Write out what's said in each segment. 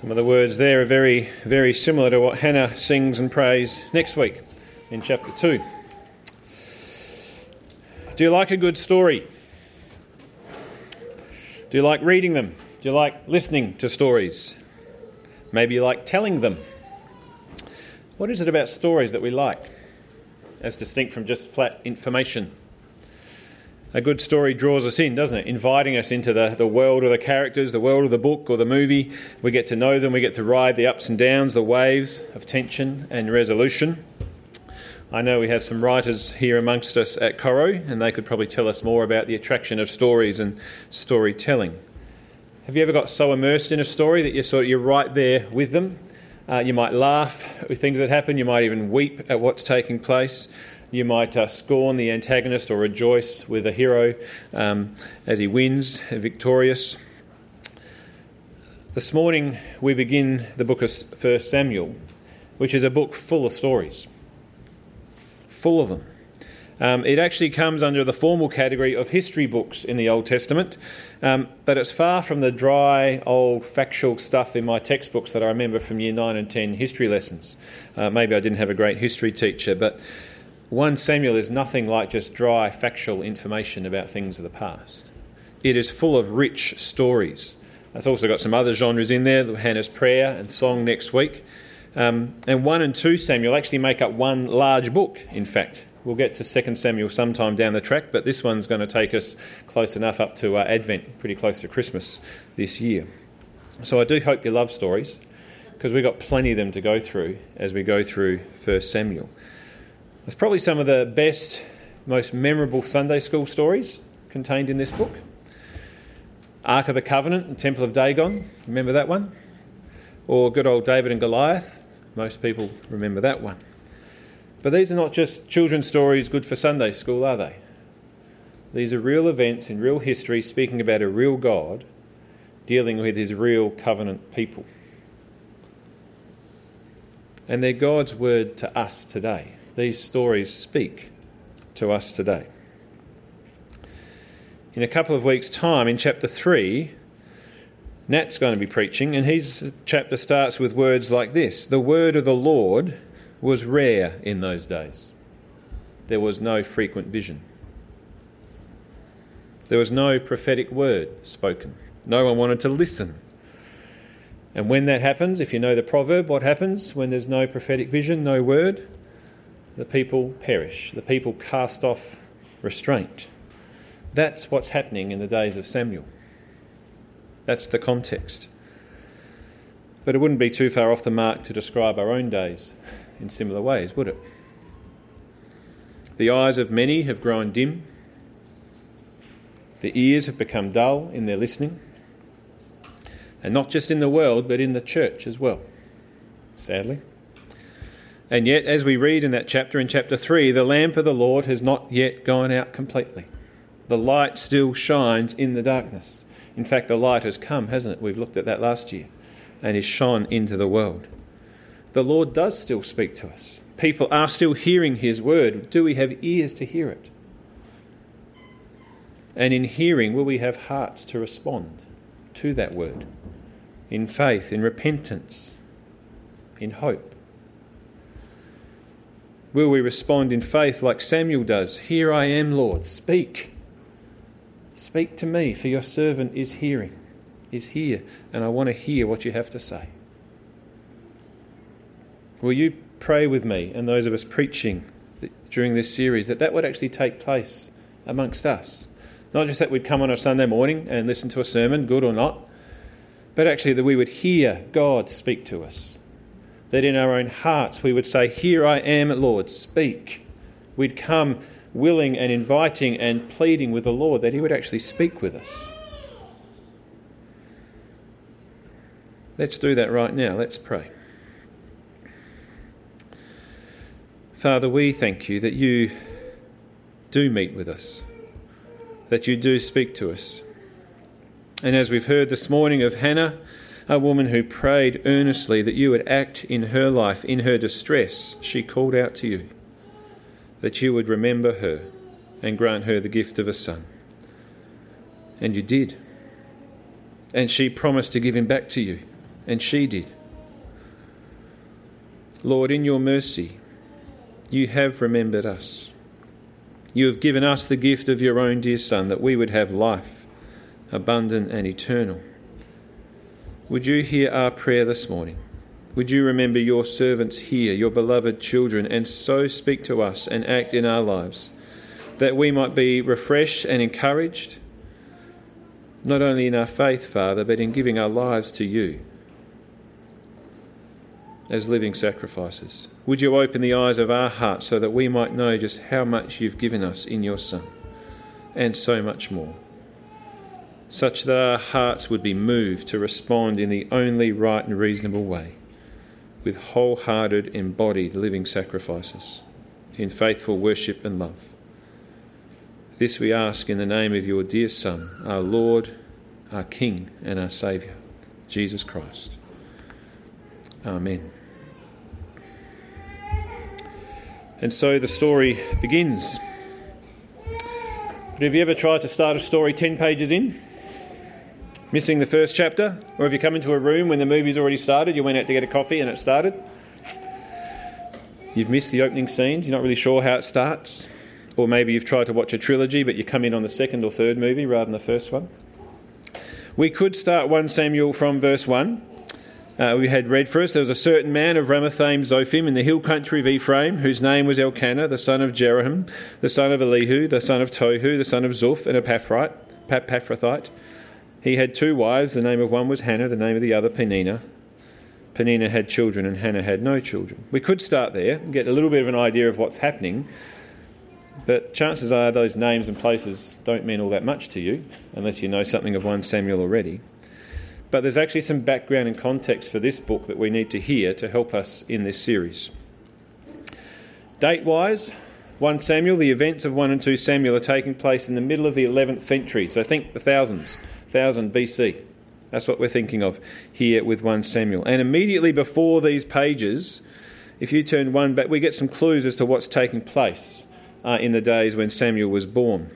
Some of the words there are very, very similar to what Hannah sings and prays next week in chapter 2. Do you like a good story? Do you like reading them? Do you like listening to stories? Maybe you like telling them. What is it about stories that we like, as distinct from just flat information? A good story draws us in, doesn't it? Inviting us into the, the world of the characters, the world of the book or the movie. We get to know them, we get to ride the ups and downs, the waves of tension and resolution. I know we have some writers here amongst us at Coro, and they could probably tell us more about the attraction of stories and storytelling. Have you ever got so immersed in a story that you're sort of you're right there with them? Uh, you might laugh with things that happen. You might even weep at what's taking place. You might uh, scorn the antagonist or rejoice with a hero um, as he wins, victorious. This morning we begin the book of 1 Samuel, which is a book full of stories, full of them. Um, it actually comes under the formal category of history books in the Old Testament, um, but it's far from the dry, old, factual stuff in my textbooks that I remember from year 9 and 10 history lessons. Uh, maybe I didn't have a great history teacher, but 1 Samuel is nothing like just dry, factual information about things of the past. It is full of rich stories. It's also got some other genres in there Hannah's prayer and song next week. Um, and 1 and 2 Samuel actually make up one large book, in fact. We'll get to 2 Samuel sometime down the track, but this one's going to take us close enough up to uh, Advent, pretty close to Christmas this year. So I do hope you love stories, because we've got plenty of them to go through as we go through 1 Samuel. It's probably some of the best, most memorable Sunday school stories contained in this book. Ark of the Covenant and Temple of Dagon, remember that one? Or good old David and Goliath, most people remember that one. But these are not just children's stories good for Sunday school, are they? These are real events in real history speaking about a real God dealing with his real covenant people. And they're God's word to us today these stories speak to us today. In a couple of weeks' time, in chapter 3, Nat's going to be preaching, and his chapter starts with words like this The word of the Lord was rare in those days. There was no frequent vision. There was no prophetic word spoken. No one wanted to listen. And when that happens, if you know the proverb, what happens when there's no prophetic vision, no word? The people perish, the people cast off restraint. That's what's happening in the days of Samuel. That's the context. But it wouldn't be too far off the mark to describe our own days in similar ways, would it? The eyes of many have grown dim, the ears have become dull in their listening, and not just in the world, but in the church as well, sadly. And yet, as we read in that chapter, in chapter 3, the lamp of the Lord has not yet gone out completely. The light still shines in the darkness. In fact, the light has come, hasn't it? We've looked at that last year, and is shone into the world. The Lord does still speak to us. People are still hearing His word. Do we have ears to hear it? And in hearing, will we have hearts to respond to that word? In faith, in repentance, in hope. Will we respond in faith like Samuel does? Here I am, Lord, speak. Speak to me, for your servant is hearing, is here, and I want to hear what you have to say. Will you pray with me and those of us preaching during this series that that would actually take place amongst us? Not just that we'd come on a Sunday morning and listen to a sermon, good or not, but actually that we would hear God speak to us that in our own hearts we would say, Here I am, Lord, speak. We'd come willing and inviting and pleading with the Lord that He would actually speak with us. Let's do that right now. Let's pray. Father, we thank you that you do meet with us, that you do speak to us. And as we've heard this morning of Hannah, a woman who prayed earnestly that you would act in her life, in her distress. She called out to you that you would remember her and grant her the gift of a son. And you did. And she promised to give him back to you and she did. Lord, in your mercy, you have remembered us. You have given us the gift of your own dear Son that we would have life, abundant and eternal. Would you hear our prayer this morning? Would you remember your servants here, your beloved children, and so speak to us and act in our lives, that we might be refreshed and encouraged, not only in our faith, Father, but in giving our lives to you as living sacrifices? Would you open the eyes of our hearts so that we might know just how much you've given us in your Son and so much more? Such that our hearts would be moved to respond in the only right and reasonable way, with wholehearted, embodied living sacrifices, in faithful worship and love. This we ask in the name of your dear Son, our Lord, our King, and our Saviour, Jesus Christ. Amen. And so the story begins. But have you ever tried to start a story 10 pages in? Missing the first chapter? Or if you come into a room when the movie's already started? You went out to get a coffee and it started? You've missed the opening scenes, you're not really sure how it starts. Or maybe you've tried to watch a trilogy but you come in on the second or third movie rather than the first one. We could start 1 Samuel from verse 1 uh, we had read for us there was a certain man of Ramathaim Zophim in the hill country of Ephraim, whose name was Elkanah, the son of Jeroham, the son of Elihu, the son of Tohu, the son of Zuph, and Epaphrath, Paphrathite. He had two wives. The name of one was Hannah, the name of the other Penina. Penina had children, and Hannah had no children. We could start there and get a little bit of an idea of what's happening, but chances are those names and places don't mean all that much to you, unless you know something of 1 Samuel already. But there's actually some background and context for this book that we need to hear to help us in this series. Date wise, 1 Samuel, the events of 1 and 2 Samuel are taking place in the middle of the 11th century. So think the thousands, 1000 BC. That's what we're thinking of here with 1 Samuel. And immediately before these pages, if you turn one back, we get some clues as to what's taking place uh, in the days when Samuel was born.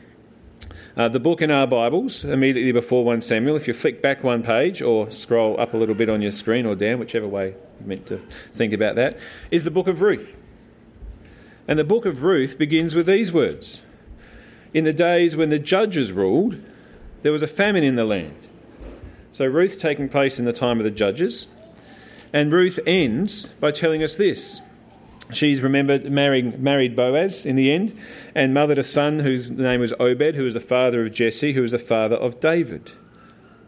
Uh, the book in our Bibles, immediately before 1 Samuel, if you flick back one page or scroll up a little bit on your screen or down, whichever way you meant to think about that, is the book of Ruth. And the book of Ruth begins with these words In the days when the judges ruled, there was a famine in the land. So Ruth's taking place in the time of the judges. And Ruth ends by telling us this She's remembered marrying, married Boaz in the end and mothered a son whose name was Obed, who was the father of Jesse, who was the father of David.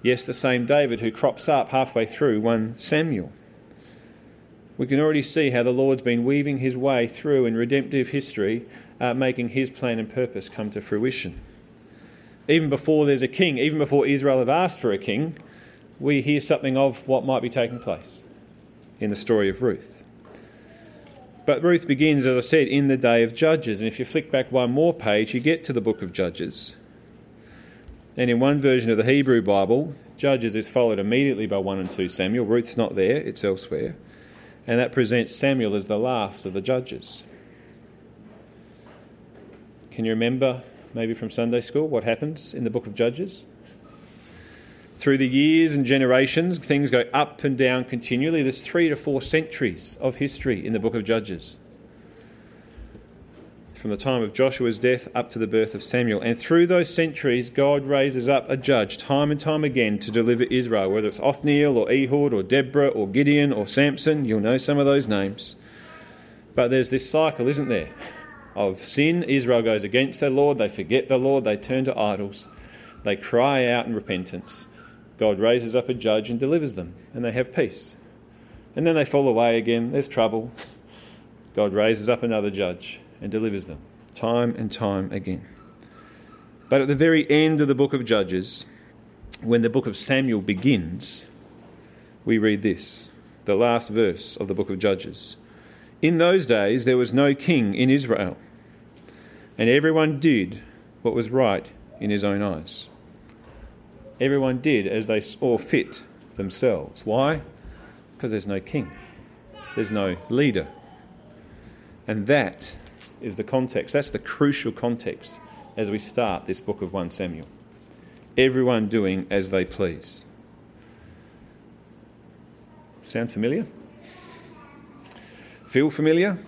Yes, the same David who crops up halfway through 1 Samuel. We can already see how the Lord's been weaving his way through in redemptive history, uh, making his plan and purpose come to fruition. Even before there's a king, even before Israel have asked for a king, we hear something of what might be taking place in the story of Ruth. But Ruth begins, as I said, in the day of Judges. And if you flick back one more page, you get to the book of Judges. And in one version of the Hebrew Bible, Judges is followed immediately by 1 and 2 Samuel. Ruth's not there, it's elsewhere. And that presents Samuel as the last of the Judges. Can you remember, maybe from Sunday school, what happens in the book of Judges? Through the years and generations, things go up and down continually. There's three to four centuries of history in the book of Judges. From the time of Joshua's death up to the birth of Samuel. And through those centuries, God raises up a judge time and time again to deliver Israel, whether it's Othniel or Ehud or Deborah or Gideon or Samson. You'll know some of those names. But there's this cycle, isn't there, of sin. Israel goes against their Lord, they forget the Lord, they turn to idols, they cry out in repentance. God raises up a judge and delivers them, and they have peace. And then they fall away again, there's trouble. God raises up another judge and delivers them, time and time again. But at the very end of the book of Judges, when the book of Samuel begins, we read this, the last verse of the book of Judges. In those days there was no king in Israel, and everyone did what was right in his own eyes everyone did as they saw fit themselves. Why? Because there's no king, there's no leader. And that is the context, that's the crucial context as we start this book of 1 Samuel. Everyone doing as they please. Sound familiar? Feel familiar?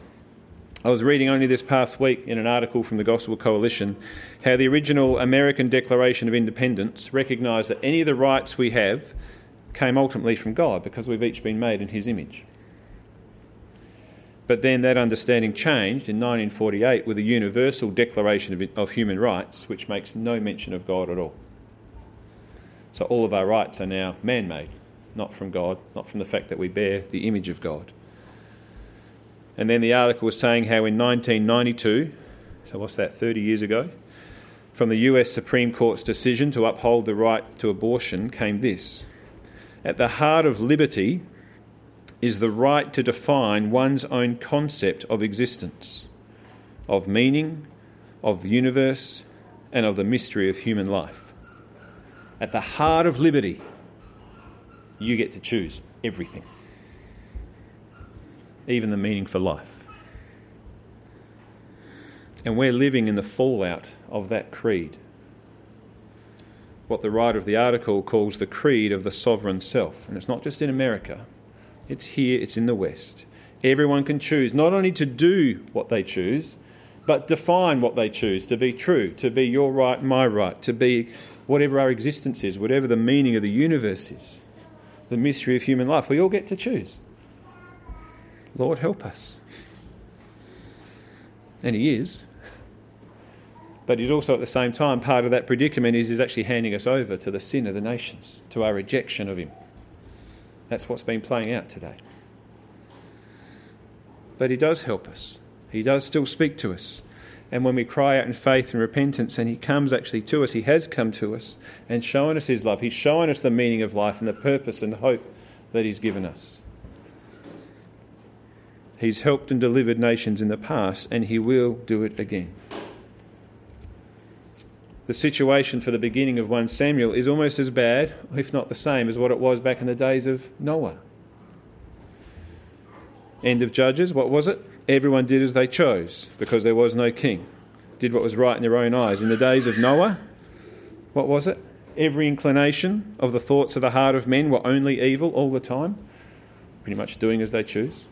I was reading only this past week in an article from the Gospel Coalition how the original American Declaration of Independence recognised that any of the rights we have came ultimately from God because we've each been made in His image. But then that understanding changed in 1948 with the Universal Declaration of, of Human Rights, which makes no mention of God at all. So all of our rights are now man made, not from God, not from the fact that we bear the image of God. And then the article was saying how in 1992, so what's that, 30 years ago, from the US Supreme Court's decision to uphold the right to abortion came this At the heart of liberty is the right to define one's own concept of existence, of meaning, of the universe, and of the mystery of human life. At the heart of liberty, you get to choose everything even the meaning for life. And we're living in the fallout of that creed. What the writer of the article calls the creed of the sovereign self. And it's not just in America, it's here, it's in the West. Everyone can choose not only to do what they choose, but define what they choose to be true, to be your right, my right, to be whatever our existence is, whatever the meaning of the universe is, the mystery of human life. We all get to choose. Lord, help us. And He is. But He's also at the same time, part of that predicament is He's actually handing us over to the sin of the nations, to our rejection of Him. That's what's been playing out today. But He does help us, He does still speak to us. And when we cry out in faith and repentance, and He comes actually to us, He has come to us and shown us His love. He's shown us the meaning of life and the purpose and the hope that He's given us. He's helped and delivered nations in the past, and he will do it again. The situation for the beginning of 1 Samuel is almost as bad, if not the same, as what it was back in the days of Noah. End of Judges, what was it? Everyone did as they chose because there was no king. Did what was right in their own eyes. In the days of Noah, what was it? Every inclination of the thoughts of the heart of men were only evil all the time, pretty much doing as they choose.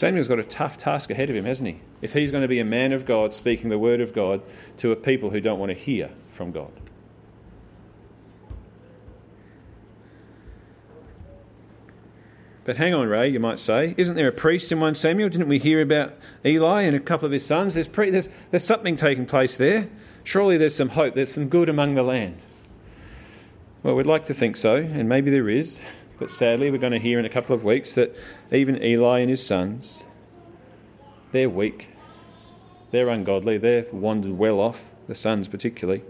Samuel's got a tough task ahead of him, hasn't he? If he's going to be a man of God speaking the word of God to a people who don't want to hear from God. But hang on, Ray, you might say. Isn't there a priest in 1 Samuel? Didn't we hear about Eli and a couple of his sons? There's, pre- there's, there's something taking place there. Surely there's some hope, there's some good among the land. Well, we'd like to think so, and maybe there is. But sadly, we're going to hear in a couple of weeks that even Eli and his sons, they're weak, they're ungodly, they're wandered well off, the sons particularly.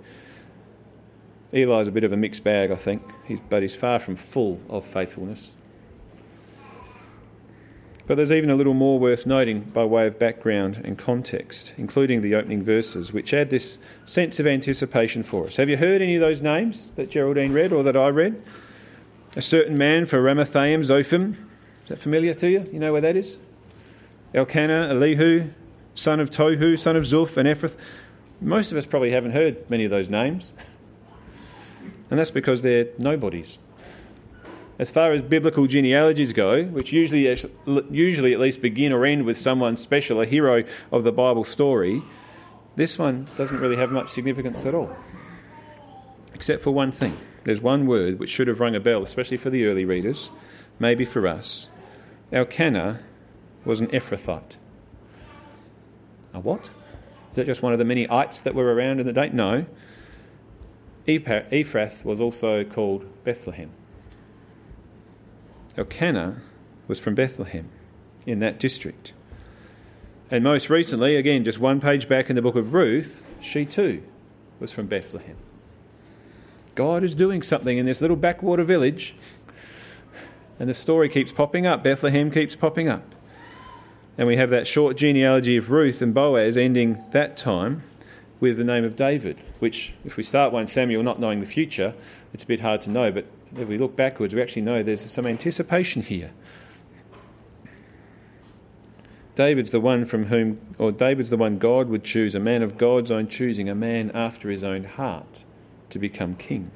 Eli's a bit of a mixed bag, I think, but he's far from full of faithfulness. But there's even a little more worth noting by way of background and context, including the opening verses, which add this sense of anticipation for us. Have you heard any of those names that Geraldine read or that I read? A certain man for Ramathaim, Zophim. Is that familiar to you? You know where that is? Elkanah, Elihu, son of Tohu, son of Zuph, and Ephrath. Most of us probably haven't heard many of those names. And that's because they're nobodies. As far as biblical genealogies go, which usually, usually at least begin or end with someone special, a hero of the Bible story, this one doesn't really have much significance at all. Except for one thing. There's one word which should have rung a bell, especially for the early readers, maybe for us. Elkanah was an Ephrathite. A what? Is that just one of the many ites that were around in the day? No. Ephrath was also called Bethlehem. Elkanah was from Bethlehem in that district. And most recently, again, just one page back in the book of Ruth, she too was from Bethlehem. God is doing something in this little backwater village. And the story keeps popping up. Bethlehem keeps popping up. And we have that short genealogy of Ruth and Boaz ending that time with the name of David, which, if we start 1 Samuel not knowing the future, it's a bit hard to know. But if we look backwards, we actually know there's some anticipation here. David's the one from whom, or David's the one God would choose, a man of God's own choosing, a man after his own heart to become king.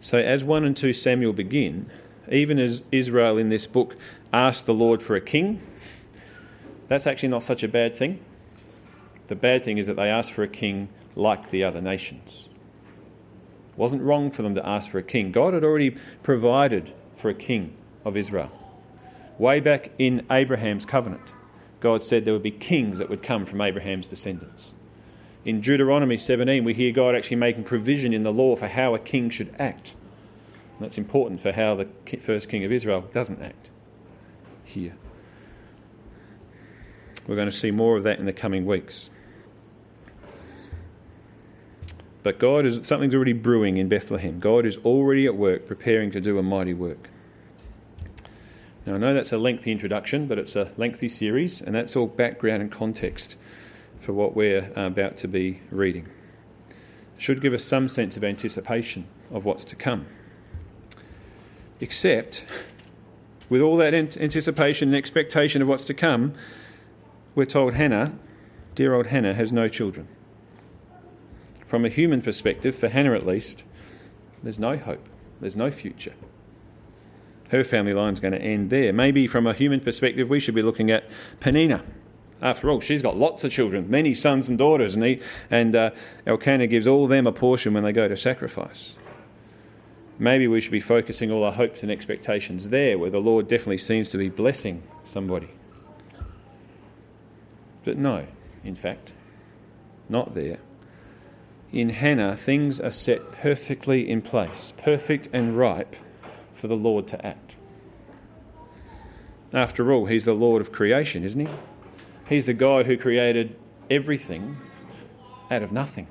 So, as 1 and 2 Samuel begin, even as Israel in this book asked the Lord for a king, that's actually not such a bad thing. The bad thing is that they asked for a king like the other nations. It wasn't wrong for them to ask for a king. God had already provided for a king of Israel. Way back in Abraham's covenant, God said there would be kings that would come from Abraham's descendants. In Deuteronomy 17, we hear God actually making provision in the law for how a king should act. And that's important for how the first king of Israel doesn't act here. We're going to see more of that in the coming weeks. But God is something's already brewing in Bethlehem. God is already at work preparing to do a mighty work. Now I know that's a lengthy introduction, but it's a lengthy series, and that's all background and context for what we're uh, about to be reading. It should give us some sense of anticipation of what's to come. Except, with all that anticipation and expectation of what's to come, we're told Hannah, dear old Hannah, has no children. From a human perspective, for Hannah at least, there's no hope, there's no future. Her family line's going to end there. Maybe from a human perspective, we should be looking at Penina. After all, she's got lots of children, many sons and daughters, and, he, and uh, Elkanah gives all of them a portion when they go to sacrifice. Maybe we should be focusing all our hopes and expectations there, where the Lord definitely seems to be blessing somebody. But no, in fact, not there. In Hannah, things are set perfectly in place, perfect and ripe for the Lord to act. After all, He's the Lord of creation, isn't He? He's the God who created everything out of nothing.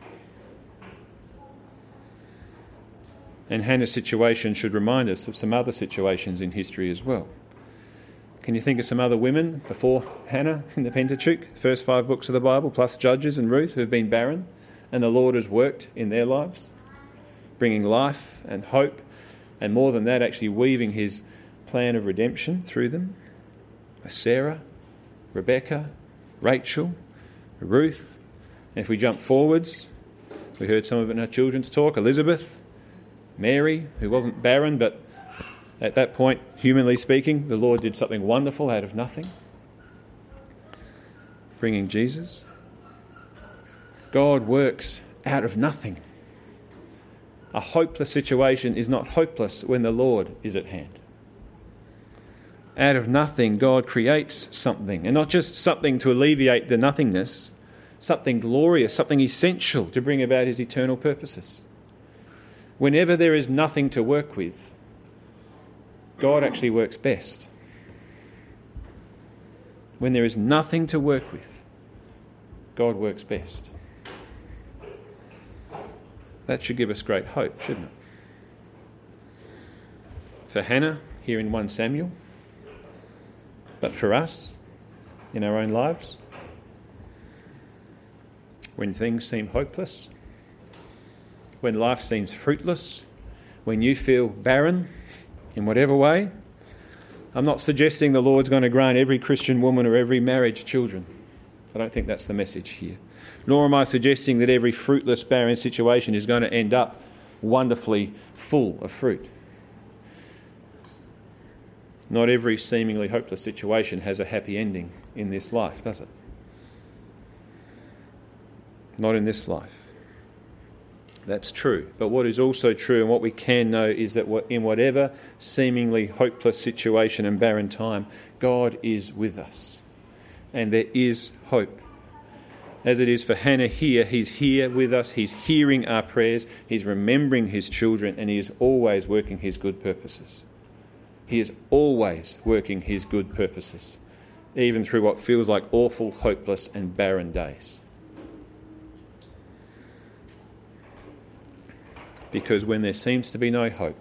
And Hannah's situation should remind us of some other situations in history as well. Can you think of some other women before Hannah in the Pentateuch, first five books of the Bible, plus Judges and Ruth, who've been barren, and the Lord has worked in their lives, bringing life and hope, and more than that, actually weaving his plan of redemption through them? Sarah, Rebecca, Rachel, Ruth. And if we jump forwards, we heard some of it in our children's talk Elizabeth, Mary, who wasn't barren, but at that point, humanly speaking, the Lord did something wonderful out of nothing, bringing Jesus. God works out of nothing. A hopeless situation is not hopeless when the Lord is at hand. Out of nothing, God creates something, and not just something to alleviate the nothingness, something glorious, something essential to bring about His eternal purposes. Whenever there is nothing to work with, God actually works best. When there is nothing to work with, God works best. That should give us great hope, shouldn't it? For Hannah, here in 1 Samuel, but for us, in our own lives, when things seem hopeless, when life seems fruitless, when you feel barren in whatever way, I'm not suggesting the Lord's going to grant every Christian woman or every marriage children. I don't think that's the message here nor am I suggesting that every fruitless, barren situation is going to end up wonderfully full of fruit. Not every seemingly hopeless situation has a happy ending in this life, does it? Not in this life. That's true. But what is also true and what we can know is that in whatever seemingly hopeless situation and barren time, God is with us. And there is hope as it is for Hannah here, he's here with us, he's hearing our prayers, he's remembering his children, and he is always working his good purposes. He is always working his good purposes, even through what feels like awful, hopeless, and barren days. Because when there seems to be no hope,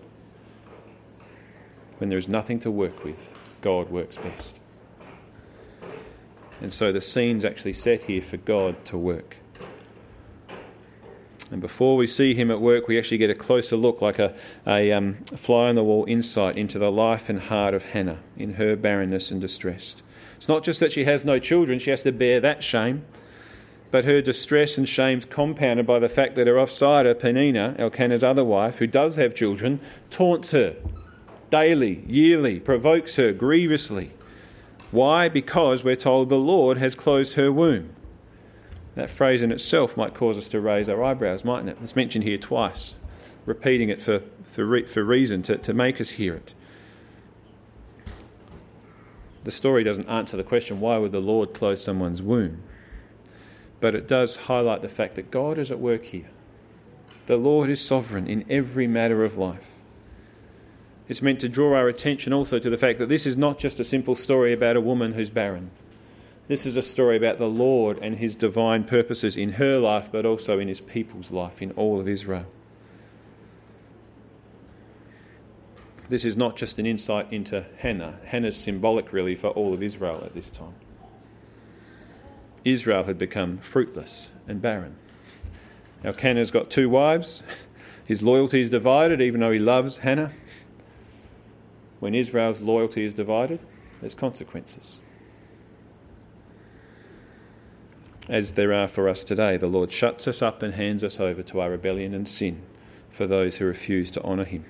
when there is nothing to work with, God works best. And so the scene's actually set here for God to work. And before we see him at work, we actually get a closer look, like a, a um, fly on the wall insight into the life and heart of Hannah in her barrenness and distress. It's not just that she has no children, she has to bear that shame, but her distress and shame's compounded by the fact that her offsider, Penina, Elkanah's other wife, who does have children, taunts her daily, yearly, provokes her grievously. Why? Because we're told the Lord has closed her womb. That phrase in itself might cause us to raise our eyebrows, mightn't it? It's mentioned here twice, repeating it for, for, re, for reason, to, to make us hear it. The story doesn't answer the question, why would the Lord close someone's womb? but it does highlight the fact that God is at work here. The Lord is sovereign in every matter of life. It's meant to draw our attention also to the fact that this is not just a simple story about a woman who's barren. This is a story about the Lord and his divine purposes in her life, but also in his people's life, in all of Israel. This is not just an insight into Hannah. Hannah's symbolic, really, for all of Israel at this time. Israel had become fruitless and barren. Now, Elkanah's got two wives. His loyalty is divided, even though he loves Hannah. When Israel's loyalty is divided, there's consequences. As there are for us today, the Lord shuts us up and hands us over to our rebellion and sin for those who refuse to honour Him.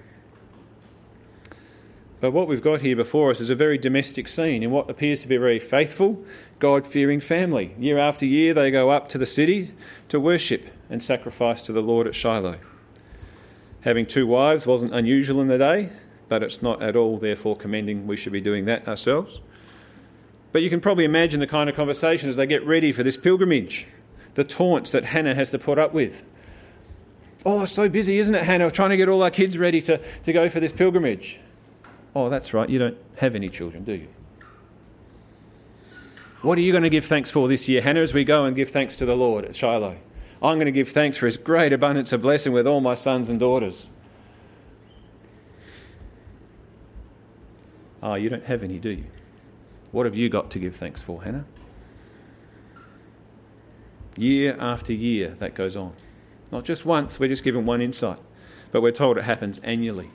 But what we've got here before us is a very domestic scene in what appears to be a very faithful, God fearing family. Year after year, they go up to the city to worship and sacrifice to the Lord at Shiloh. Having two wives wasn't unusual in the day, but it's not at all, therefore, commending we should be doing that ourselves. But you can probably imagine the kind of conversation as they get ready for this pilgrimage, the taunts that Hannah has to put up with. Oh, so busy, isn't it, Hannah, trying to get all our kids ready to, to go for this pilgrimage? Oh, that's right, you don't have any children, do you? What are you going to give thanks for this year, Hannah, as we go and give thanks to the Lord at Shiloh? I'm going to give thanks for his great abundance of blessing with all my sons and daughters. Oh, you don't have any, do you? What have you got to give thanks for, Hannah? Year after year, that goes on. Not just once, we're just given one insight, but we're told it happens annually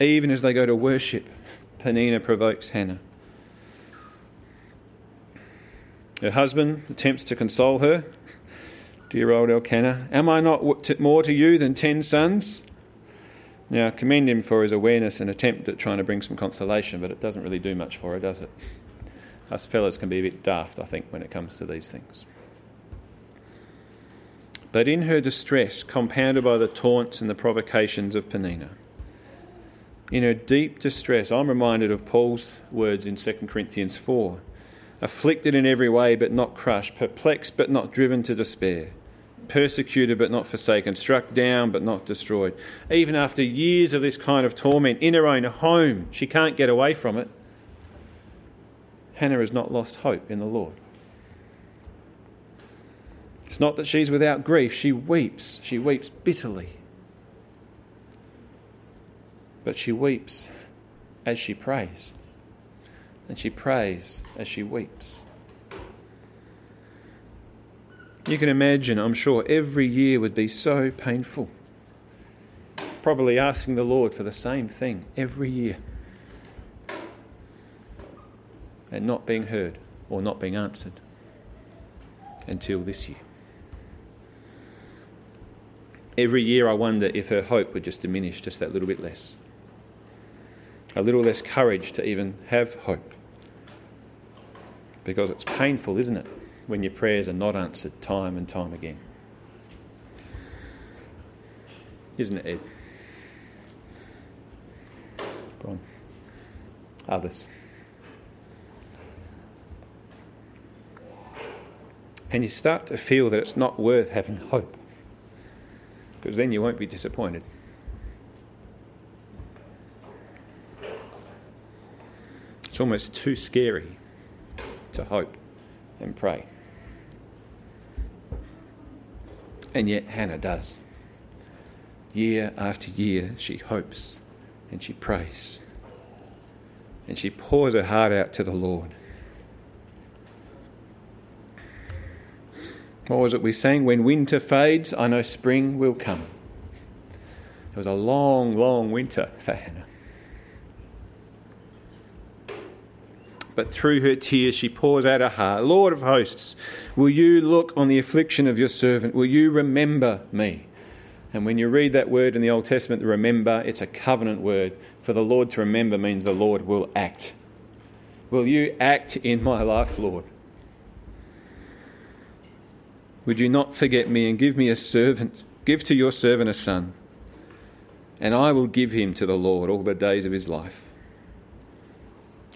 even as they go to worship, Penina provokes Hannah. Her husband attempts to console her. Dear old Elkanah, am I not more to you than ten sons? Now, commend him for his awareness and attempt at trying to bring some consolation, but it doesn't really do much for her, does it? Us fellas can be a bit daft, I think, when it comes to these things. But in her distress, compounded by the taunts and the provocations of Penina, in her deep distress, I'm reminded of Paul's words in 2 Corinthians 4 afflicted in every way, but not crushed, perplexed, but not driven to despair, persecuted, but not forsaken, struck down, but not destroyed. Even after years of this kind of torment in her own home, she can't get away from it. Hannah has not lost hope in the Lord. It's not that she's without grief, she weeps. She weeps bitterly but she weeps as she prays. And she prays as she weeps. You can imagine, I'm sure, every year would be so painful. Probably asking the Lord for the same thing every year and not being heard or not being answered until this year. Every year I wonder if her hope would just diminish just that little bit less a little less courage to even have hope. Because it's painful, isn't it, when your prayers are not answered time and time again? Isn't it, Ed? Brian? Others. And you start to feel that it's not worth having hope, because then you won't be disappointed. It's almost too scary to hope and pray. And yet Hannah does. Year after year, she hopes and she prays. And she pours her heart out to the Lord. What was it we sang? When winter fades, I know spring will come. It was a long, long winter for Hannah. But through her tears she pours out her heart. Lord of hosts, will you look on the affliction of your servant? Will you remember me? And when you read that word in the Old Testament, remember, it's a covenant word. For the Lord to remember means the Lord will act. Will you act in my life, Lord? Would you not forget me and give me a servant? Give to your servant a son, and I will give him to the Lord all the days of his life.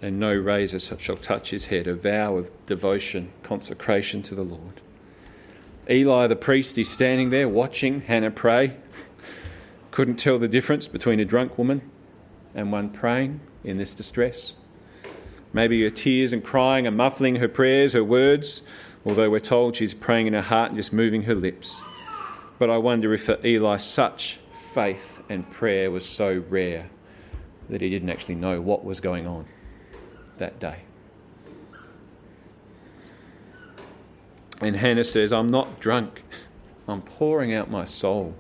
And no razor shall touch his head, a vow of devotion, consecration to the Lord. Eli the priest is standing there watching Hannah pray. Couldn't tell the difference between a drunk woman and one praying in this distress. Maybe her tears and crying are muffling her prayers, her words, although we're told she's praying in her heart and just moving her lips. But I wonder if for Eli such faith and prayer was so rare that he didn't actually know what was going on that day. And Hannah says, I'm not drunk. I'm pouring out my soul.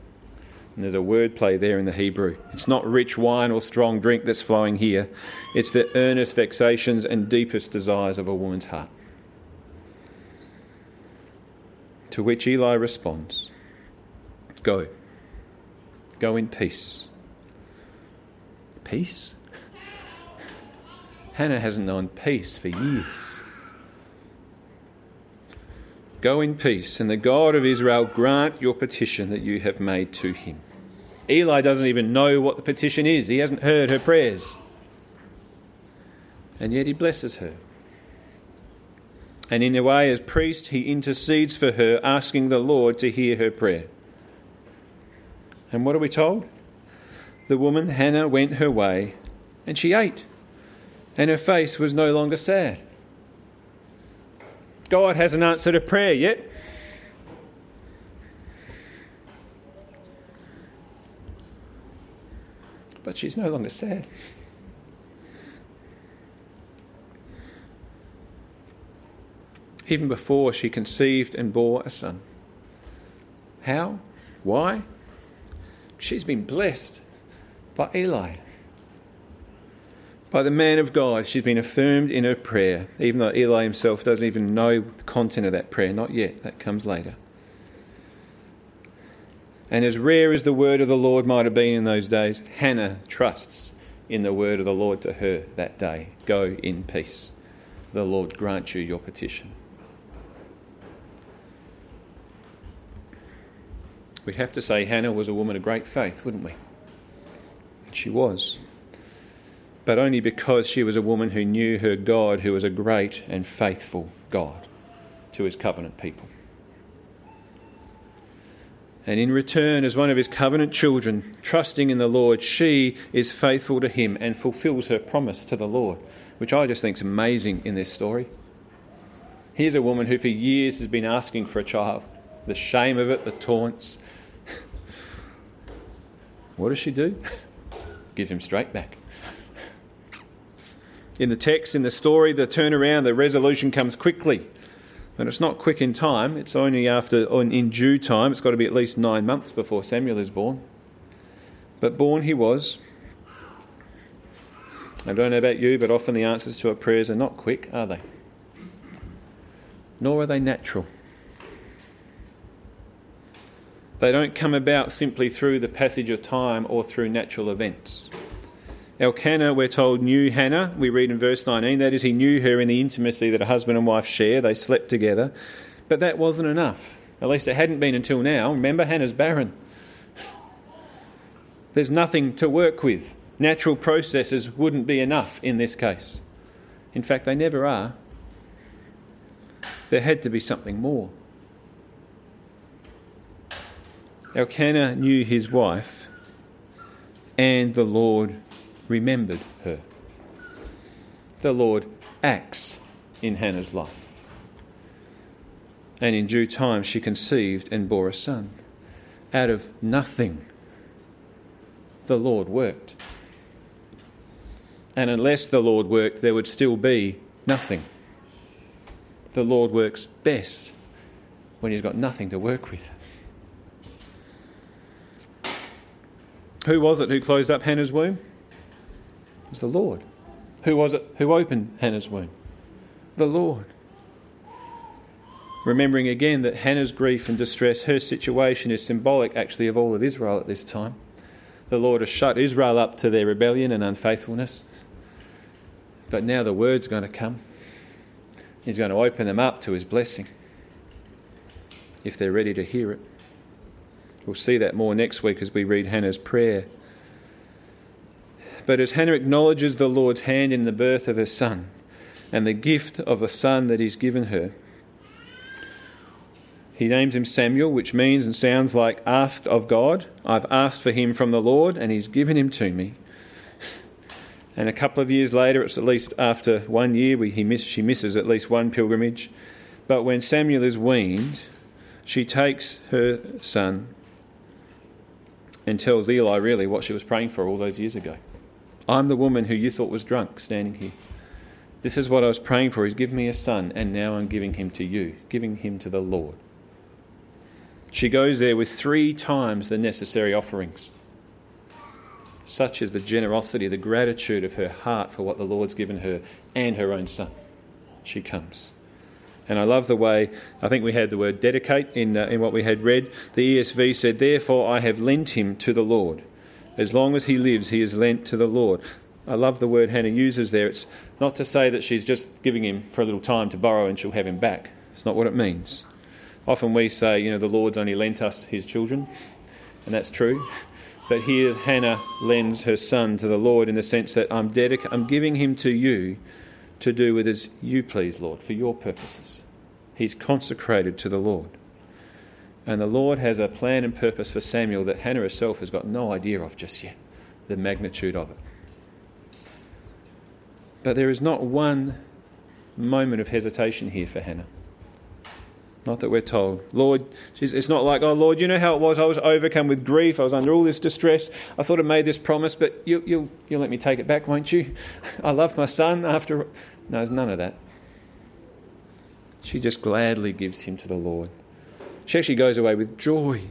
And there's a word play there in the Hebrew. It's not rich wine or strong drink that's flowing here, it's the earnest vexations and deepest desires of a woman's heart. To which Eli responds Go. Go in peace. Peace? Hannah hasn't known peace for years. Go in peace, and the God of Israel grant your petition that you have made to him. Eli doesn't even know what the petition is, he hasn't heard her prayers. And yet he blesses her. And in a way, as priest, he intercedes for her, asking the Lord to hear her prayer. And what are we told? The woman, Hannah, went her way, and she ate, and her face was no longer sad. God hasn't answered a prayer yet. But she's no longer sad. Even before she conceived and bore a son. How? Why? She's been blessed by Eli by the man of God, she's been affirmed in her prayer, even though Eli himself doesn't even know the content of that prayer. Not yet, that comes later. And as rare as the word of the Lord might have been in those days, Hannah trusts in the word of the Lord to her that day Go in peace. The Lord grant you your petition. We'd have to say Hannah was a woman of great faith, wouldn't we? She was but only because she was a woman who knew her God, who was a great and faithful God to his covenant people. And in return, as one of his covenant children, trusting in the Lord, she is faithful to him and fulfills her promise to the Lord, which I just think is amazing in this story. Here's a woman who for years has been asking for a child. The shame of it, the taunts. what does she do? Give him straight back in the text, in the story, the turnaround, the resolution comes quickly. And it's not quick in time, it's only after, in due time. It's got to be at least nine months before Samuel is born. But born he was. I don't know about you, but often the answers to our prayers are not quick, are they? Nor are they natural. They don't come about simply through the passage of time or through natural events. Elkanah, we're told, knew Hannah. We read in verse 19, that is, he knew her in the intimacy that a husband and wife share. They slept together. But that wasn't enough. At least it hadn't been until now. Remember, Hannah's barren. There's nothing to work with. Natural processes wouldn't be enough in this case. In fact, they never are. There had to be something more. Elkanah knew his wife, and the Lord remembered her. The Lord acts in Hannah's life. And in due time she conceived and bore a son. Out of nothing, the Lord worked. And unless the Lord worked, there would still be nothing. The Lord works best when He's got nothing to work with. Who was it who closed up Hannah's womb? Was the Lord. Who was it who opened Hannah's womb? the Lord. Remembering again that Hannah's grief and distress, her situation is symbolic actually of all of Israel at this time. The Lord has shut Israel up to their rebellion and unfaithfulness. But now the word's going to come. He's going to open them up to his blessing if they're ready to hear it. We'll see that more next week as we read Hannah's prayer. But as Hannah acknowledges the Lord's hand in the birth of her son and the gift of a son that he's given her, he names him Samuel, which means and sounds like asked of God. I've asked for him from the Lord, and he's given him to me. And a couple of years later, it's at least after one year, we, he miss, she misses at least one pilgrimage. But when Samuel is weaned, she takes her son and tells Eli really what she was praying for all those years ago. I'm the woman who you thought was drunk standing here. This is what I was praying for. He's given me a son, and now I'm giving him to you, giving him to the Lord. She goes there with three times the necessary offerings. Such is the generosity, the gratitude of her heart for what the Lord's given her and her own son. She comes. And I love the way, I think we had the word dedicate in, uh, in what we had read. The ESV said, Therefore I have lent him to the Lord. As long as he lives, he is lent to the Lord. I love the word Hannah uses there. It's not to say that she's just giving him for a little time to borrow and she'll have him back. It's not what it means. Often we say, you know, the Lord's only lent us his children, and that's true. But here Hannah lends her son to the Lord in the sense that I'm, dedic- I'm giving him to you to do with as you please, Lord, for your purposes. He's consecrated to the Lord. And the Lord has a plan and purpose for Samuel that Hannah herself has got no idea of just yet, the magnitude of it. But there is not one moment of hesitation here for Hannah. Not that we're told. Lord, it's not like, oh, Lord, you know how it was? I was overcome with grief. I was under all this distress. I sort of made this promise, but you, you'll, you'll let me take it back, won't you? I love my son after. No, there's none of that. She just gladly gives him to the Lord. She actually goes away with joy.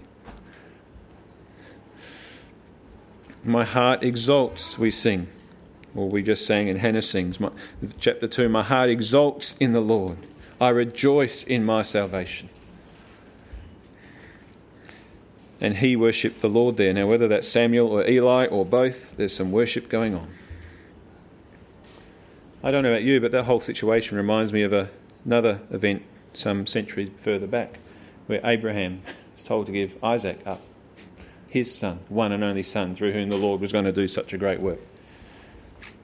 My heart exalts, we sing. Or we just sang and Hannah sings. My, chapter 2 My heart exalts in the Lord. I rejoice in my salvation. And he worshipped the Lord there. Now, whether that's Samuel or Eli or both, there's some worship going on. I don't know about you, but that whole situation reminds me of a, another event some centuries further back where Abraham was told to give Isaac up, his son, one and only son, through whom the Lord was going to do such a great work.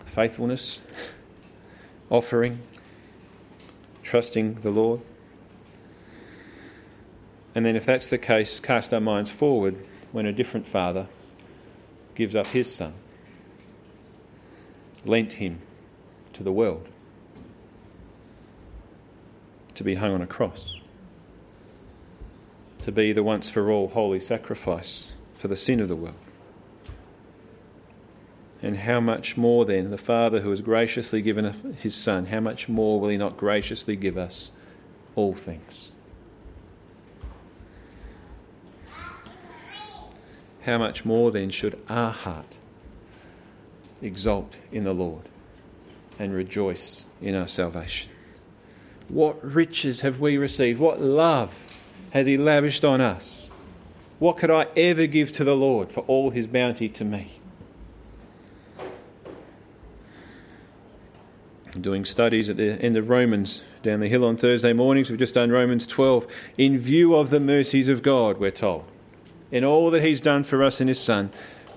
Faithfulness, offering, trusting the Lord. And then, if that's the case, cast our minds forward when a different father gives up his son, lent him to the world to be hung on a cross, to be the once for all holy sacrifice for the sin of the world. And how much more then, the Father who has graciously given his Son, how much more will he not graciously give us all things? How much more then should our heart exult in the Lord and rejoice in our salvation? What riches have we received? What love has He lavished on us? What could I ever give to the Lord for all His bounty to me? doing studies at the end of Romans down the hill on Thursday mornings. We've just done Romans 12. In view of the mercies of God, we're told, in all that He's done for us in His Son,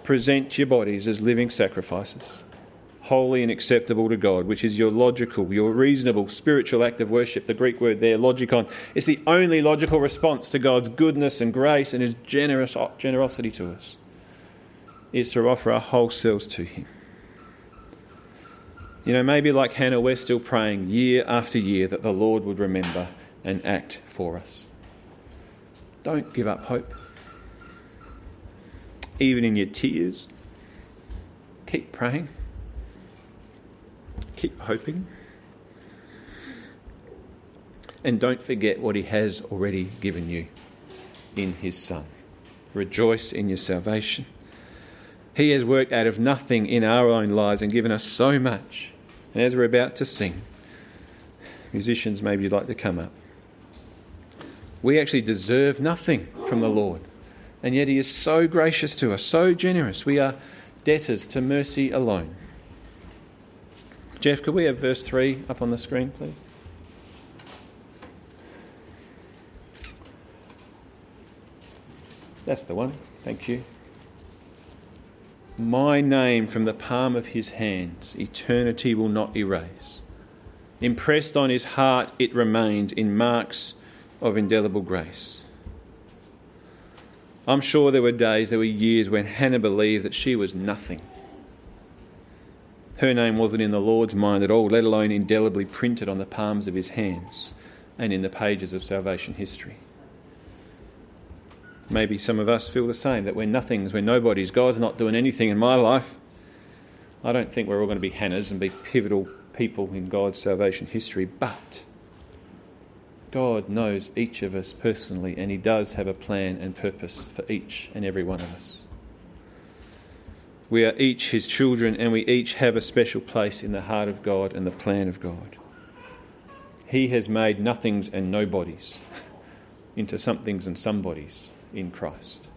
present your bodies as living sacrifices, holy and acceptable to God, which is your logical, your reasonable, spiritual act of worship. The Greek word there, logikon, is the only logical response to God's goodness and grace and His generous generosity to us, is to offer our whole selves to Him. You know, maybe like Hannah, we're still praying year after year that the Lord would remember and act for us. Don't give up hope. Even in your tears, keep praying. Keep hoping. And don't forget what He has already given you in His Son. Rejoice in your salvation. He has worked out of nothing in our own lives and given us so much and as we're about to sing, Musicians, maybe you'd like to come up. We actually deserve nothing from the Lord, and yet He is so gracious to us, so generous. We are debtors to mercy alone. Jeff, could we have verse 3 up on the screen, please? That's the one. Thank you. My name from the palm of his hands, eternity will not erase. Impressed on his heart, it remained in marks of indelible grace. I'm sure there were days, there were years when Hannah believed that she was nothing. Her name wasn't in the Lord's mind at all, let alone indelibly printed on the palms of his hands and in the pages of salvation history. Maybe some of us feel the same that we're nothings, we're nobodies. God's not doing anything in my life. I don't think we're all going to be Hannahs and be pivotal people in God's salvation history, but God knows each of us personally, and He does have a plan and purpose for each and every one of us. We are each His children, and we each have a special place in the heart of God and the plan of God. He has made nothings and nobodies into somethings and somebodies in Christ.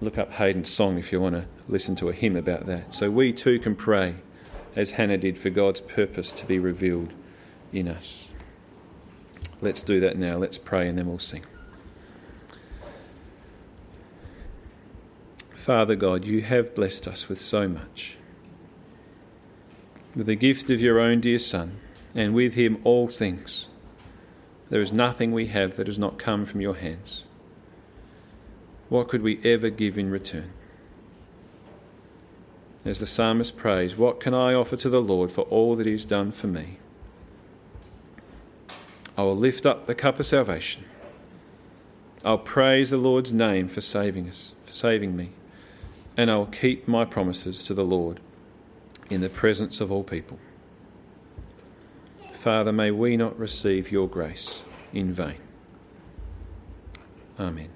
Look up Hayden's song if you want to listen to a hymn about that. So we too can pray as Hannah did for God's purpose to be revealed in us. Let's do that now. Let's pray and then we'll sing. Father God, you have blessed us with so much. With the gift of your own dear Son, and with him all things. There is nothing we have that has not come from your hands. What could we ever give in return? As the psalmist prays, What can I offer to the Lord for all that he's done for me? I will lift up the cup of salvation. I'll praise the Lord's name for saving us, for saving me, and I'll keep my promises to the Lord in the presence of all people. Father, may we not receive your grace in vain. Amen.